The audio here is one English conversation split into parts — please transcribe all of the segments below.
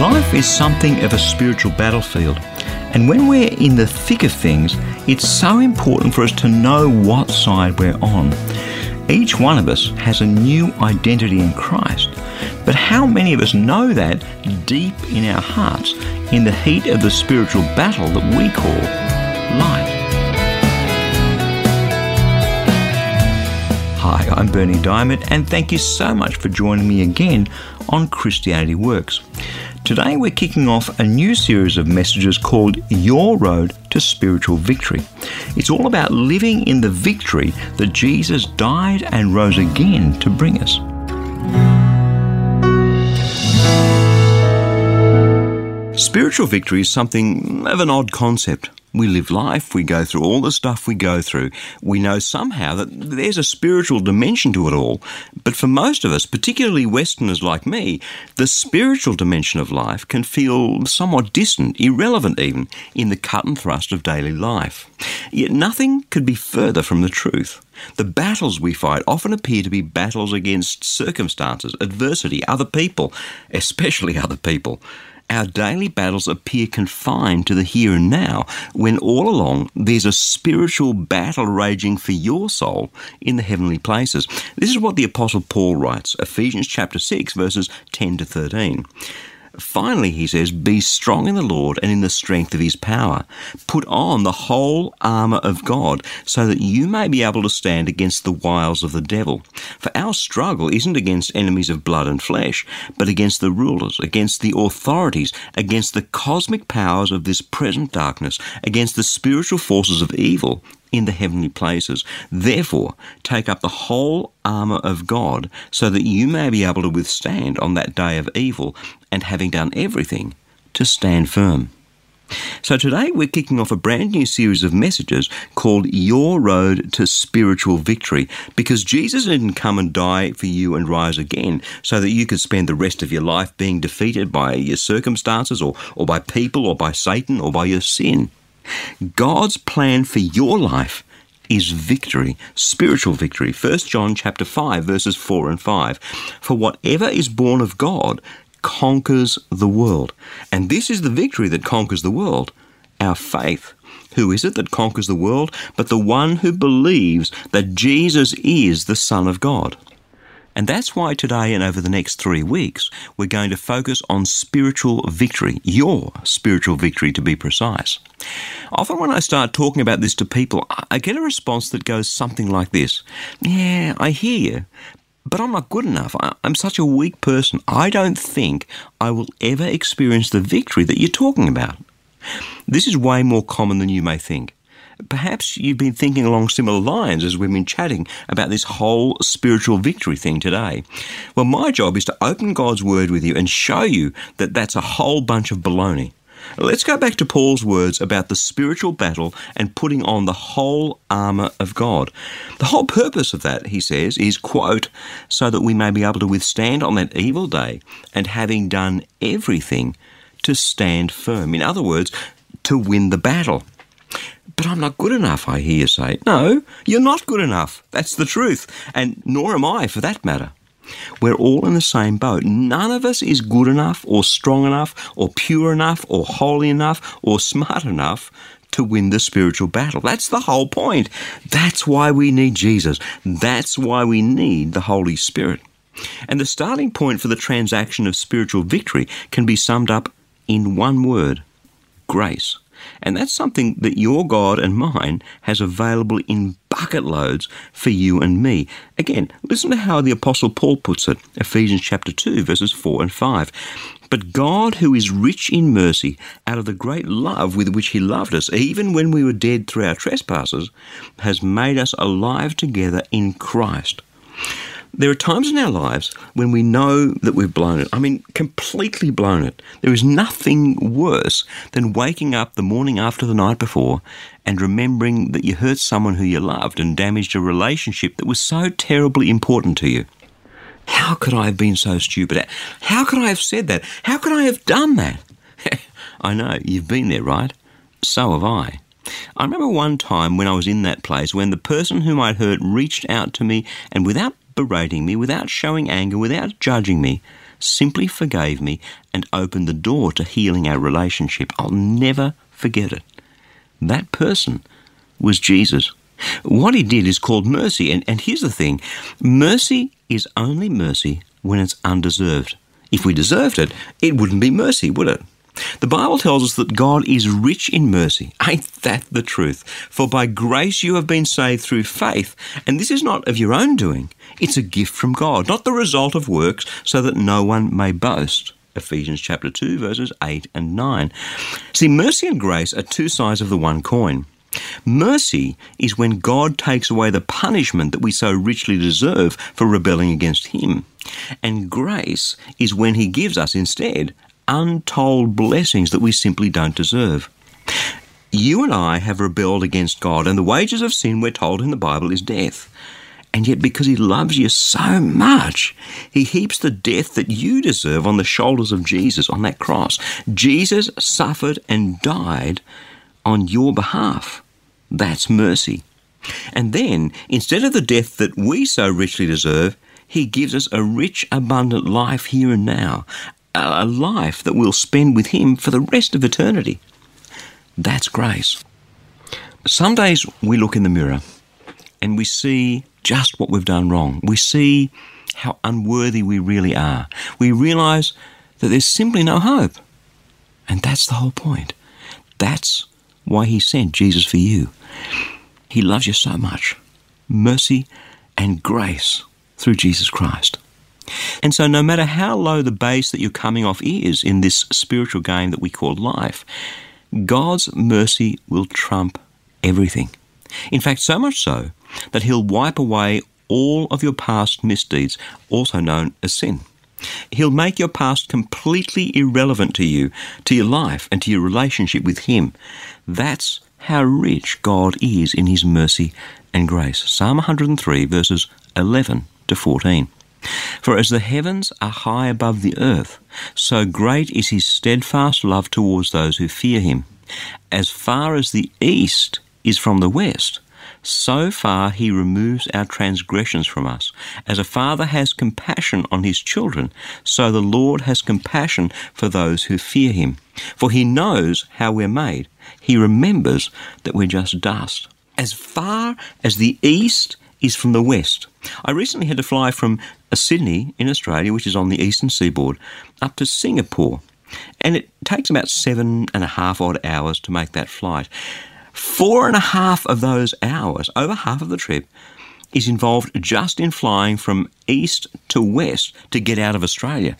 Life is something of a spiritual battlefield. And when we're in the thick of things, it's so important for us to know what side we're on. Each one of us has a new identity in Christ. But how many of us know that deep in our hearts in the heat of the spiritual battle that we call life? Hi, I'm Bernie Dymet, and thank you so much for joining me again on Christianity Works. Today we're kicking off a new series of messages called Your Road to Spiritual Victory. It's all about living in the victory that Jesus died and rose again to bring us. Spiritual victory is something of an odd concept. We live life, we go through all the stuff we go through. We know somehow that there's a spiritual dimension to it all. But for most of us, particularly Westerners like me, the spiritual dimension of life can feel somewhat distant, irrelevant even, in the cut and thrust of daily life. Yet nothing could be further from the truth. The battles we fight often appear to be battles against circumstances, adversity, other people, especially other people our daily battles appear confined to the here and now, when all along there's a spiritual battle raging for your soul in the heavenly places. This is what the Apostle Paul writes, Ephesians chapter 6, verses 10 to 13. Finally, he says, Be strong in the Lord and in the strength of his power. Put on the whole armour of God, so that you may be able to stand against the wiles of the devil. For our struggle isn't against enemies of blood and flesh, but against the rulers, against the authorities, against the cosmic powers of this present darkness, against the spiritual forces of evil in the heavenly places. Therefore, take up the whole armour of God, so that you may be able to withstand on that day of evil, and having done everything, to stand firm. So today we're kicking off a brand new series of messages called Your Road to Spiritual Victory because Jesus didn't come and die for you and rise again so that you could spend the rest of your life being defeated by your circumstances or, or by people or by Satan or by your sin. God's plan for your life is victory, spiritual victory. 1 John chapter 5 verses 4 and 5. For whatever is born of God conquers the world. And this is the victory that conquers the world, our faith. Who is it that conquers the world but the one who believes that Jesus is the Son of God? And that's why today and over the next three weeks, we're going to focus on spiritual victory, your spiritual victory to be precise. Often when I start talking about this to people, I get a response that goes something like this Yeah, I hear you, but I'm not good enough. I'm such a weak person. I don't think I will ever experience the victory that you're talking about. This is way more common than you may think. Perhaps you've been thinking along similar lines as we've been chatting about this whole spiritual victory thing today. Well, my job is to open God's Word with you and show you that that's a whole bunch of baloney. Let's go back to Paul's words about the spiritual battle and putting on the whole armour of God. The whole purpose of that, he says, is, quote, so that we may be able to withstand on that evil day and having done everything to stand firm. In other words, to win the battle. But I'm not good enough, I hear you say. No, you're not good enough. That's the truth. And nor am I, for that matter. We're all in the same boat. None of us is good enough, or strong enough, or pure enough, or holy enough, or smart enough to win the spiritual battle. That's the whole point. That's why we need Jesus. That's why we need the Holy Spirit. And the starting point for the transaction of spiritual victory can be summed up in one word grace. And that's something that your God and mine has available in bucket loads for you and me. Again, listen to how the Apostle Paul puts it Ephesians chapter 2, verses 4 and 5. But God, who is rich in mercy, out of the great love with which He loved us, even when we were dead through our trespasses, has made us alive together in Christ. There are times in our lives when we know that we've blown it. I mean, completely blown it. There is nothing worse than waking up the morning after the night before and remembering that you hurt someone who you loved and damaged a relationship that was so terribly important to you. How could I have been so stupid? How could I have said that? How could I have done that? I know, you've been there, right? So have I. I remember one time when I was in that place when the person whom I'd hurt reached out to me and without berating me, without showing anger, without judging me, simply forgave me and opened the door to healing our relationship. I'll never forget it. That person was Jesus. What he did is called mercy. And, and here's the thing mercy is only mercy when it's undeserved. If we deserved it, it wouldn't be mercy, would it? The Bible tells us that God is rich in mercy. Ain't that the truth? For by grace you have been saved through faith, and this is not of your own doing. It's a gift from God, not the result of works, so that no one may boast. Ephesians chapter 2 verses 8 and 9. See, mercy and grace are two sides of the one coin. Mercy is when God takes away the punishment that we so richly deserve for rebelling against Him. And grace is when He gives us instead untold blessings that we simply don't deserve. You and I have rebelled against God, and the wages of sin, we're told in the Bible, is death. And yet, because He loves you so much, He heaps the death that you deserve on the shoulders of Jesus on that cross. Jesus suffered and died on your behalf. That's mercy. And then, instead of the death that we so richly deserve, He gives us a rich, abundant life here and now, a life that we'll spend with Him for the rest of eternity. That's grace. Some days we look in the mirror and we see just what we've done wrong. We see how unworthy we really are. We realize that there's simply no hope. And that's the whole point. That's why He sent Jesus for you. He loves you so much. Mercy and grace through Jesus Christ. And so, no matter how low the base that you're coming off is in this spiritual game that we call life, God's mercy will trump everything. In fact, so much so that He'll wipe away all of your past misdeeds, also known as sin. He'll make your past completely irrelevant to you, to your life, and to your relationship with Him. That's how rich God is in His mercy and grace. Psalm 103, verses 11 to 14. For as the heavens are high above the earth, so great is his steadfast love towards those who fear him. As far as the east is from the west, so far he removes our transgressions from us. As a father has compassion on his children, so the Lord has compassion for those who fear him. For he knows how we're made. He remembers that we're just dust. As far as the east is from the west. I recently had to fly from uh, Sydney in Australia, which is on the eastern seaboard, up to Singapore. And it takes about seven and a half odd hours to make that flight. Four and a half of those hours, over half of the trip, is involved just in flying from east to west to get out of Australia.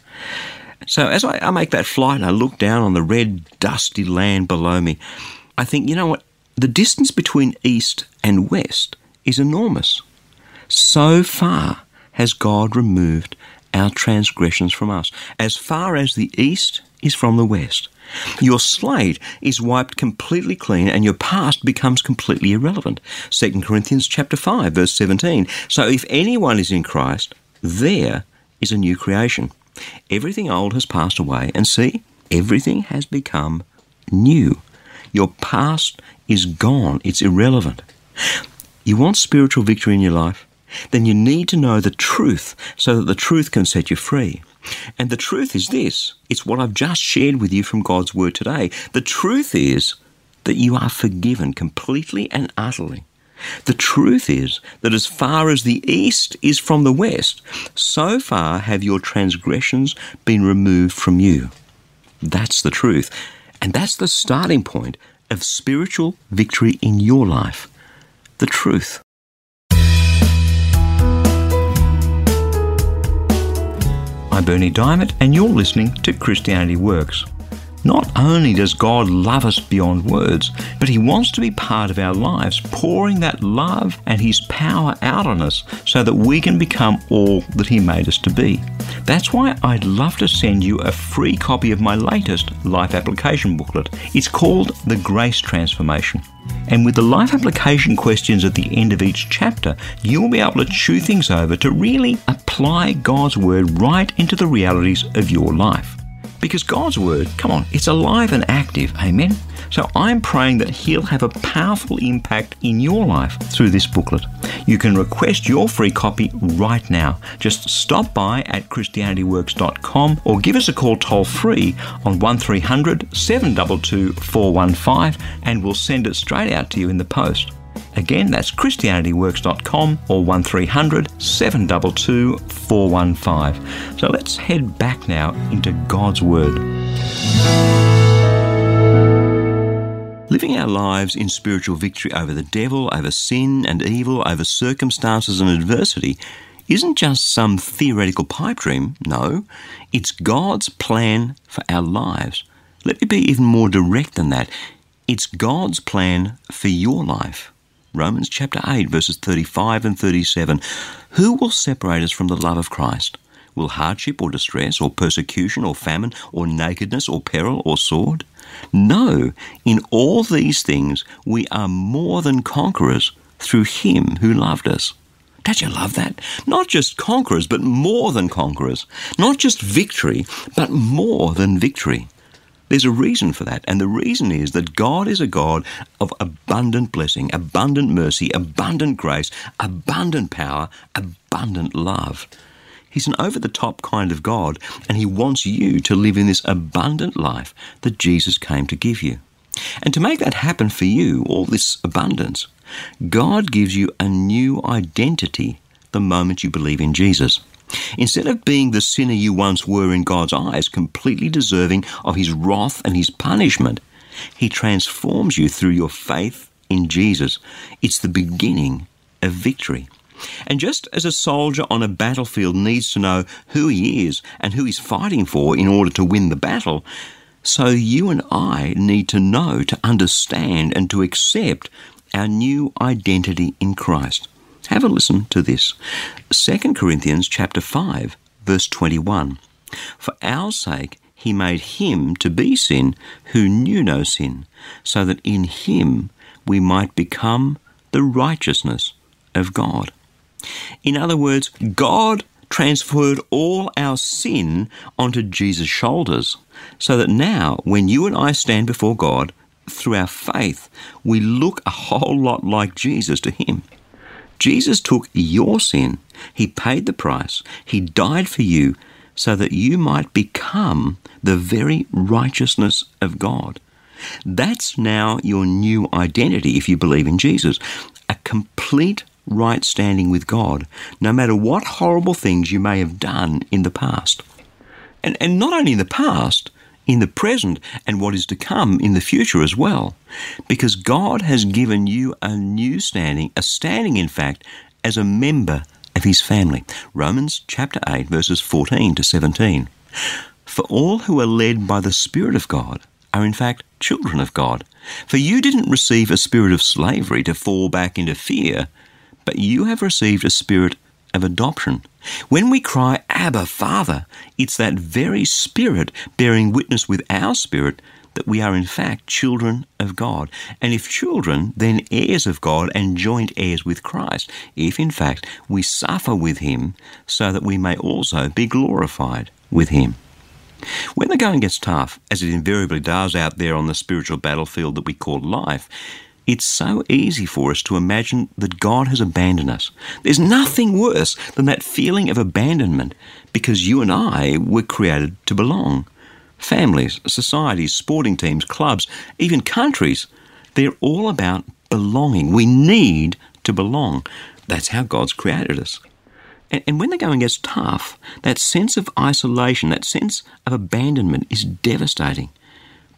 So as I, I make that flight and I look down on the red, dusty land below me, I think, you know what? The distance between east and west is enormous. So far has God removed our transgressions from us, as far as the east is from the west. Your slate is wiped completely clean and your past becomes completely irrelevant. 2 Corinthians chapter 5 verse 17. So if anyone is in Christ, there is a new creation. Everything old has passed away and see, everything has become new. Your past is gone. It's irrelevant. You want spiritual victory in your life? Then you need to know the truth so that the truth can set you free. And the truth is this it's what I've just shared with you from God's Word today. The truth is that you are forgiven completely and utterly. The truth is that as far as the east is from the west, so far have your transgressions been removed from you. That's the truth. And that's the starting point of spiritual victory in your life. The truth. I'm Bernie Dymet, and you're listening to Christianity Works. Not only does God love us beyond words, but He wants to be part of our lives, pouring that love and His power out on us so that we can become all that He made us to be. That's why I'd love to send you a free copy of my latest life application booklet. It's called The Grace Transformation. And with the life application questions at the end of each chapter, you'll be able to chew things over to really apply God's Word right into the realities of your life. Because God's Word, come on, it's alive and active, amen? So I'm praying that He'll have a powerful impact in your life through this booklet. You can request your free copy right now. Just stop by at ChristianityWorks.com or give us a call toll free on 1300 722 415 and we'll send it straight out to you in the post. Again, that's ChristianityWorks.com or 1300 722 415. So let's head back now into God's Word. Living our lives in spiritual victory over the devil, over sin and evil, over circumstances and adversity isn't just some theoretical pipe dream. No, it's God's plan for our lives. Let me be even more direct than that. It's God's plan for your life. Romans chapter 8, verses 35 and 37. Who will separate us from the love of Christ? Will hardship or distress or persecution or famine or nakedness or peril or sword? No, in all these things we are more than conquerors through Him who loved us. Don't you love that? Not just conquerors, but more than conquerors. Not just victory, but more than victory. There's a reason for that, and the reason is that God is a God of abundant blessing, abundant mercy, abundant grace, abundant power, abundant love. He's an over the top kind of God, and He wants you to live in this abundant life that Jesus came to give you. And to make that happen for you, all this abundance, God gives you a new identity the moment you believe in Jesus. Instead of being the sinner you once were in God's eyes, completely deserving of His wrath and His punishment, He transforms you through your faith in Jesus. It's the beginning of victory. And just as a soldier on a battlefield needs to know who he is and who he's fighting for in order to win the battle, so you and I need to know, to understand, and to accept our new identity in Christ. Have a listen to this. 2 Corinthians chapter 5 verse 21. For our sake he made him to be sin who knew no sin, so that in him we might become the righteousness of God. In other words, God transferred all our sin onto Jesus' shoulders, so that now, when you and I stand before God, through our faith, we look a whole lot like Jesus to Him. Jesus took your sin, He paid the price, He died for you so that you might become the very righteousness of God. That's now your new identity if you believe in Jesus. A complete right standing with God, no matter what horrible things you may have done in the past. And, and not only in the past, in the present and what is to come in the future as well. Because God has given you a new standing, a standing, in fact, as a member of His family. Romans chapter 8, verses 14 to 17. For all who are led by the Spirit of God are in fact children of God. For you didn't receive a spirit of slavery to fall back into fear, but you have received a spirit of adoption. When we cry, Abba, Father, it's that very Spirit bearing witness with our spirit that we are in fact children of God. And if children, then heirs of God and joint heirs with Christ, if in fact we suffer with Him, so that we may also be glorified with Him. When the going gets tough, as it invariably does out there on the spiritual battlefield that we call life, it's so easy for us to imagine that God has abandoned us. There's nothing worse than that feeling of abandonment because you and I were created to belong. Families, societies, sporting teams, clubs, even countries, they're all about belonging. We need to belong. That's how God's created us. And, when the going gets tough, that sense of isolation, that sense of abandonment is devastating.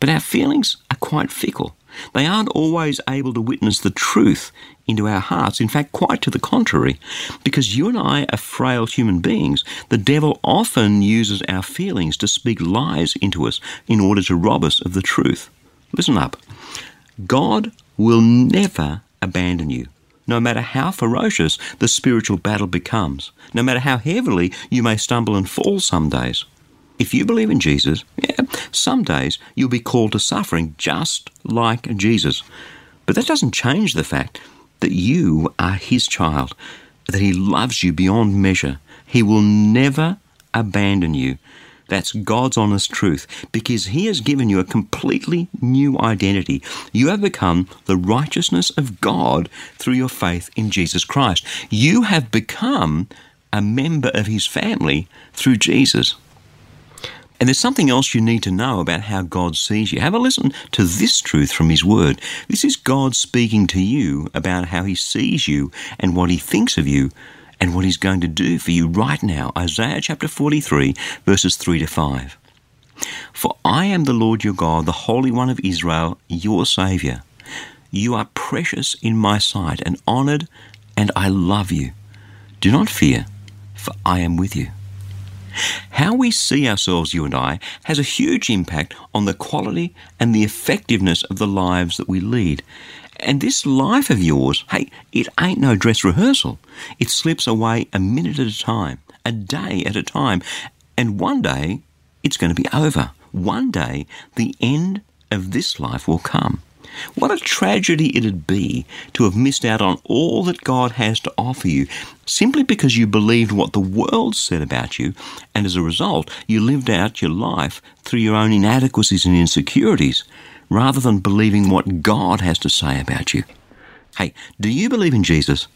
But our feelings are quite fickle. They aren't always able to witness the truth into our hearts. In fact, quite to the contrary. Because you and I are frail human beings, the devil often uses our feelings to speak lies into us in order to rob us of the truth. Listen up. God will never abandon you. No matter how ferocious the spiritual battle becomes, no matter how heavily you may stumble and fall some days, if you believe in Jesus, yeah, some days you'll be called to suffering just like Jesus. But that doesn't change the fact that you are His child, that He loves you beyond measure. He will never abandon you. That's God's honest truth because He has given you a completely new identity. You have become the righteousness of God through your faith in Jesus Christ. You have become a member of His family through Jesus. And there's something else you need to know about how God sees you. Have a listen to this truth from His Word. This is God speaking to you about how He sees you and what He thinks of you and what He's going to do for you right now. Isaiah chapter 43, verses 3 to 5. For I am the Lord your God, the Holy One of Israel, your Saviour. You are precious in my sight and honoured, and I love you. Do not fear, for I am with you. How we see ourselves, you and I, has a huge impact on the quality and the effectiveness of the lives that we lead. And this life of yours, hey, it ain't no dress rehearsal. It slips away a minute at a time, a day at a time, and one day it's going to be over. One day the end of this life will come. What a tragedy it'd be to have missed out on all that God has to offer you simply because you believed what the world said about you, and as a result, you lived out your life through your own inadequacies and insecurities rather than believing what God has to say about you. Hey, do you believe in Jesus?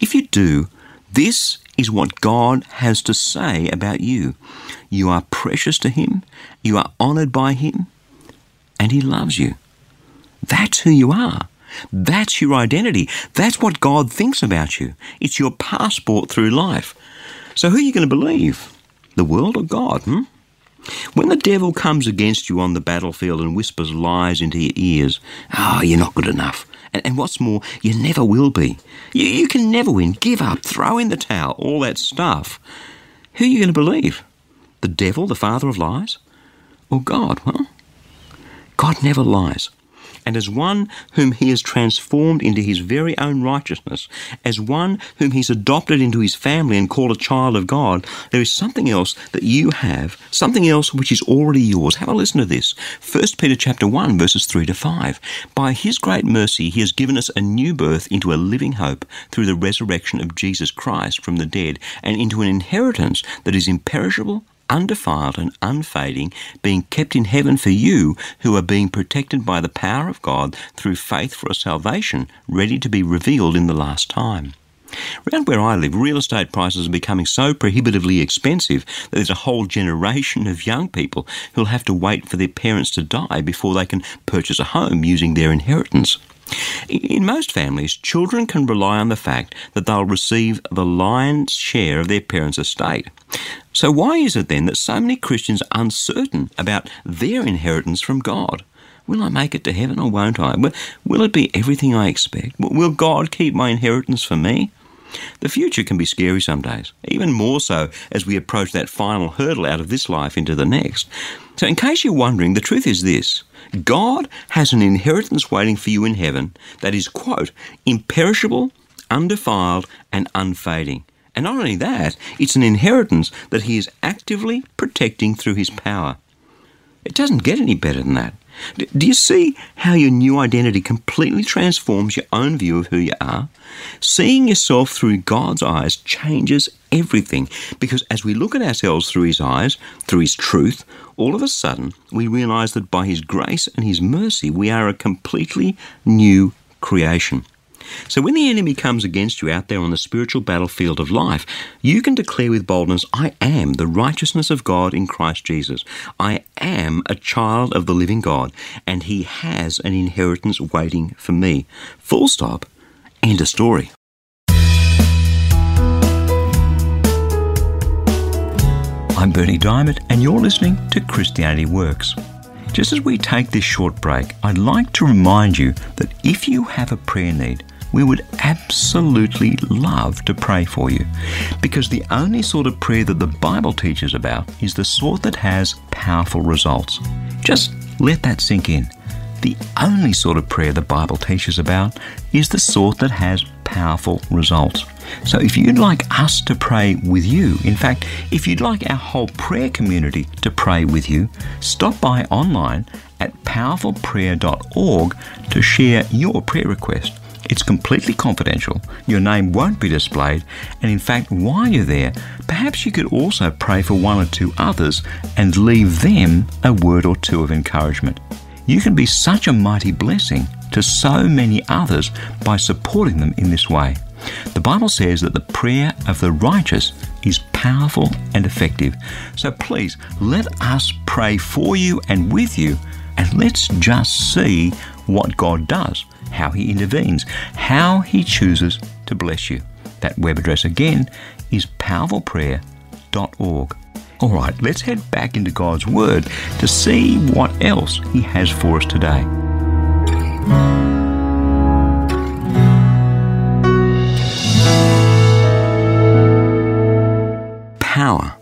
If you do, this is what God has to say about you. You are precious to Him, you are honoured by Him, and He loves you. That's who you are. That's your identity. That's what God thinks about you. It's your passport through life. So who are you going to believe? The world or God? Hmm? When the devil comes against you on the battlefield and whispers lies into your ears, oh, you're not good enough. And, and what's more, you never will be. You, you can never win. Give up. Throw in the towel. All that stuff. Who are you going to believe? The devil, the father of lies? Or God? Well, God never lies and as one whom he has transformed into his very own righteousness, as one whom he's adopted into his family and called a child of God, there is something else that you have, something else which is already yours. Have a listen to this. 1 Peter chapter 1 verses 3 to 5. By his great mercy he has given us a new birth into a living hope through the resurrection of Jesus Christ from the dead and into an inheritance that is imperishable undefiled and unfading, being kept in heaven for you who are being protected by the power of God through faith for a salvation ready to be revealed in the last time. Around where I live, real estate prices are becoming so prohibitively expensive that there's a whole generation of young people who'll have to wait for their parents to die before they can purchase a home using their inheritance. In most families, children can rely on the fact that they'll receive the lion's share of their parents' estate. So, why is it then that so many Christians are uncertain about their inheritance from God? Will I make it to heaven or won't I? Will it be everything I expect? Will God keep my inheritance for me? The future can be scary some days, even more so as we approach that final hurdle out of this life into the next. So, in case you're wondering, the truth is this God has an inheritance waiting for you in heaven that is, quote, imperishable, undefiled, and unfading. And not only that, it's an inheritance that He is actively protecting through His power. It doesn't get any better than that. Do you see how your new identity completely transforms your own view of who you are? Seeing yourself through God's eyes changes everything because as we look at ourselves through His eyes, through His truth, all of a sudden we realize that by His grace and His mercy we are a completely new creation. So when the enemy comes against you out there on the spiritual battlefield of life, you can declare with boldness, I am the righteousness of God in Christ Jesus. I am a child of the living God, and He has an inheritance waiting for me. Full stop. End of story. I'm Bernie Dymet, and you're listening to Christianity Works. Just as we take this short break, I'd like to remind you that if you have a prayer need, we would absolutely love to pray for you. Because the only sort of prayer that the Bible teaches about is the sort that has powerful results. Just let that sink in. The only sort of prayer the Bible teaches about is the sort that has powerful results. So if you'd like us to pray with you, in fact, if you'd like our whole prayer community to pray with you, stop by online at powerfulprayer.org to share your prayer request. It's completely confidential. Your name won't be displayed. And in fact, while you're there, perhaps you could also pray for one or two others and leave them a word or two of encouragement. You can be such a mighty blessing to so many others by supporting them in this way. The Bible says that the prayer of the righteous is powerful and effective. So please let us pray for you and with you, and let's just see what God does, how He intervenes, how He chooses to bless you. That web address again is powerfulprayer.org. All right, let's head back into God's Word to see what else He has for us today. Power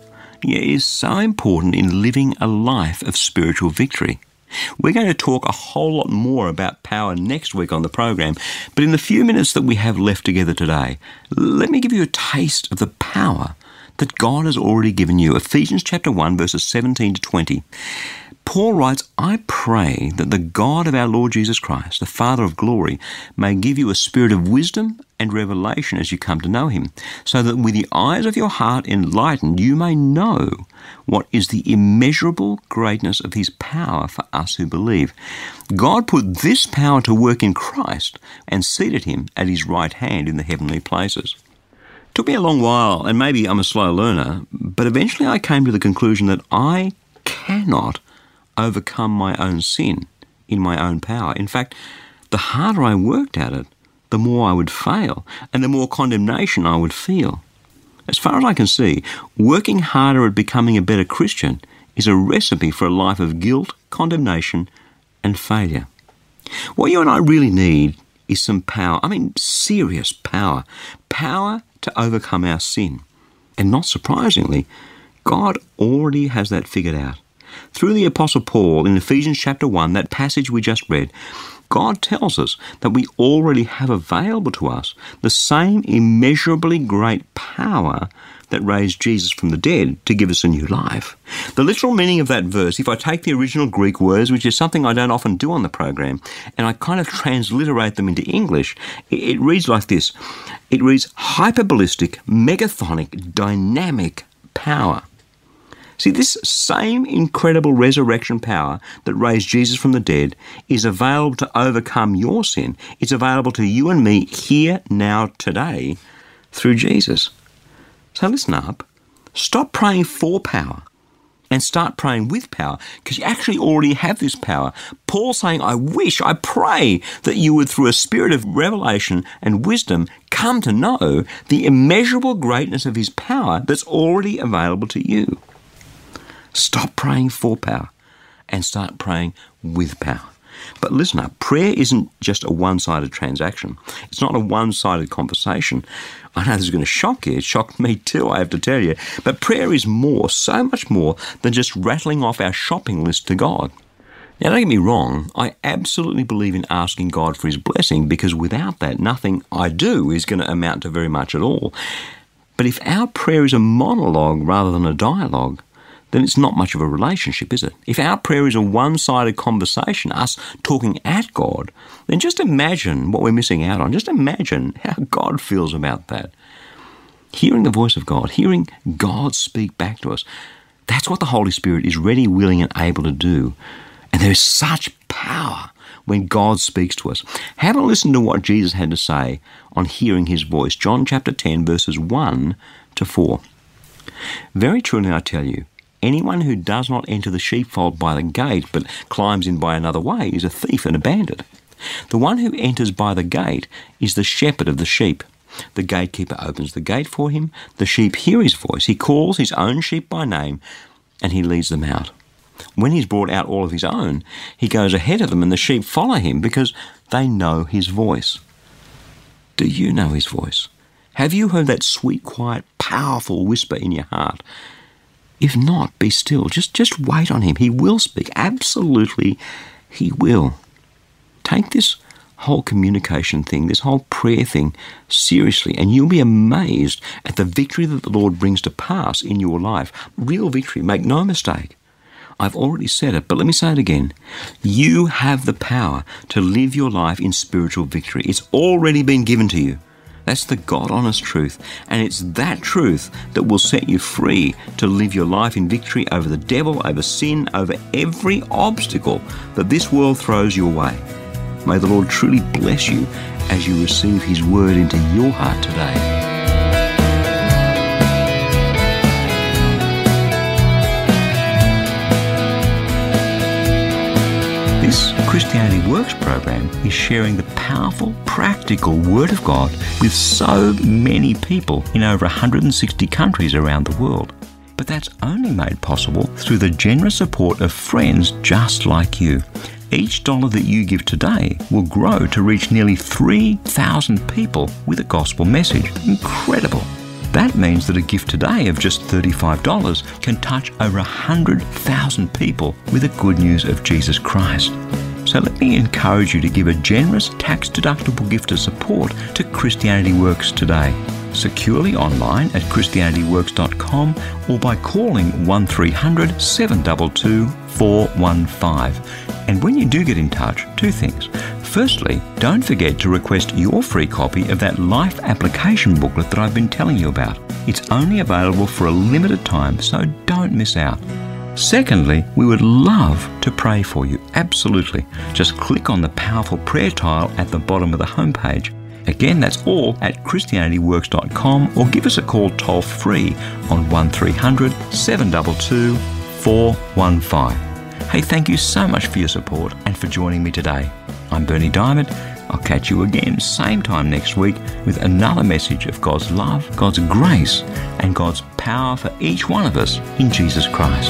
is so important in living a life of spiritual victory. We're going to talk a whole lot more about power next week on the program, but in the few minutes that we have left together today, let me give you a taste of the power that God has already given you. Ephesians chapter 1 verses 17 to 20. Paul writes, I pray that the God of our Lord Jesus Christ, the Father of glory, may give you a spirit of wisdom and revelation as you come to know him, so that with the eyes of your heart enlightened, you may know what is the immeasurable greatness of his power for us who believe. God put this power to work in Christ and seated him at his right hand in the heavenly places. Took me a long while, and maybe I'm a slow learner, but eventually I came to the conclusion that I cannot overcome my own sin in my own power. In fact, the harder I worked at it, the more I would fail and the more condemnation I would feel. As far as I can see, working harder at becoming a better Christian is a recipe for a life of guilt, condemnation, and failure. What you and I really need is some power. I mean, serious power. Power to overcome our sin. And not surprisingly, God already has that figured out. Through the Apostle Paul in Ephesians chapter 1, that passage we just read, God tells us that we already have available to us the same immeasurably great power that raised Jesus from the dead to give us a new life. The literal meaning of that verse, if I take the original Greek words, which is something I don't often do on the program, and I kind of transliterate them into English, it, reads like this It reads hyperbolistic, megathonic, dynamic power. See, this same incredible resurrection power that raised Jesus from the dead is available to overcome your sin. It's available to you and me here, now, today through Jesus. So listen up. Stop praying for power and start praying with power because you actually already have this power. Paul saying, I wish, I pray that you would, through a spirit of revelation and wisdom, come to know the immeasurable greatness of his power that's already available to you. Stop praying for power and start praying with power. But listen up, prayer isn't just a one sided transaction. It's not a one sided conversation. I know this is going to shock you. It shocked me too, I have to tell you. But prayer is more, so much more, than just rattling off our shopping list to God. Now, don't get me wrong, I absolutely believe in asking God for His blessing because without that, nothing I do is going to amount to very much at all. But if our prayer is a monologue rather than a dialogue, then it's not much of a relationship, is it? If our prayer is a one sided conversation, us talking at God, then just imagine what we're missing out on. Just imagine how God feels about that. Hearing the voice of God, hearing God speak back to us, that's what the Holy Spirit is ready, willing, and able to do. And there is such power when God speaks to us. Have a listen to what Jesus had to say on hearing his voice. John chapter 10, verses 1 to 4. Very truly I tell you, Anyone who does not enter the sheepfold by the gate, but climbs in by another way, is a thief and a bandit. The one who enters by the gate is the shepherd of the sheep. The gatekeeper opens the gate for him. The sheep hear his voice. He calls his own sheep by name, and he leads them out. when he's brought out all of his own, he goes ahead of them and the sheep follow him because they know his voice. Do you know his voice? Have you heard that sweet, quiet, powerful whisper in your heart? If not, be still. Just, just wait on him. He will speak. Absolutely, he will. Take this whole communication thing, this whole prayer thing, seriously, and you'll be amazed at the victory that the Lord brings to pass in your life. Real victory, make no mistake. I've already said it, but let me say it again. You have the power to live your life in spiritual victory. It's already been given to you. That's the God honest truth. And it's that truth that will set you free to live your life in victory over the devil, over sin, over every obstacle that this world throws your way. May the Lord truly bless you as you receive His word into your heart today. This Christianity Works program is sharing the powerful, practical Word of God with so many people in over 160 countries around the world. But that's only made possible through the generous support of friends just like you. Each dollar that you give today will grow to reach nearly 3,000 people with a gospel message. Incredible! That means that a gift today of just $35 can touch over 100,000 people with the good news of Jesus Christ. So let me encourage you to give a generous tax deductible gift of support to Christianity Works today. Securely online at ChristianityWorks.com or by calling 1300 722 415. And when you do get in touch, two things. Firstly, don't forget to request your free copy of that life application booklet that I've been telling you about. It's only available for a limited time, so don't miss out. Secondly, we would love to pray for you. Absolutely. Just click on the powerful prayer tile at the bottom of the homepage. Again, that's all at ChristianityWorks.com or give us a call toll free on 1300 722 415. Hey, thank you so much for your support and for joining me today. I'm Bernie Dymet. I'll catch you again same time next week with another message of God's love, God's grace, and God's power for each one of us in Jesus Christ.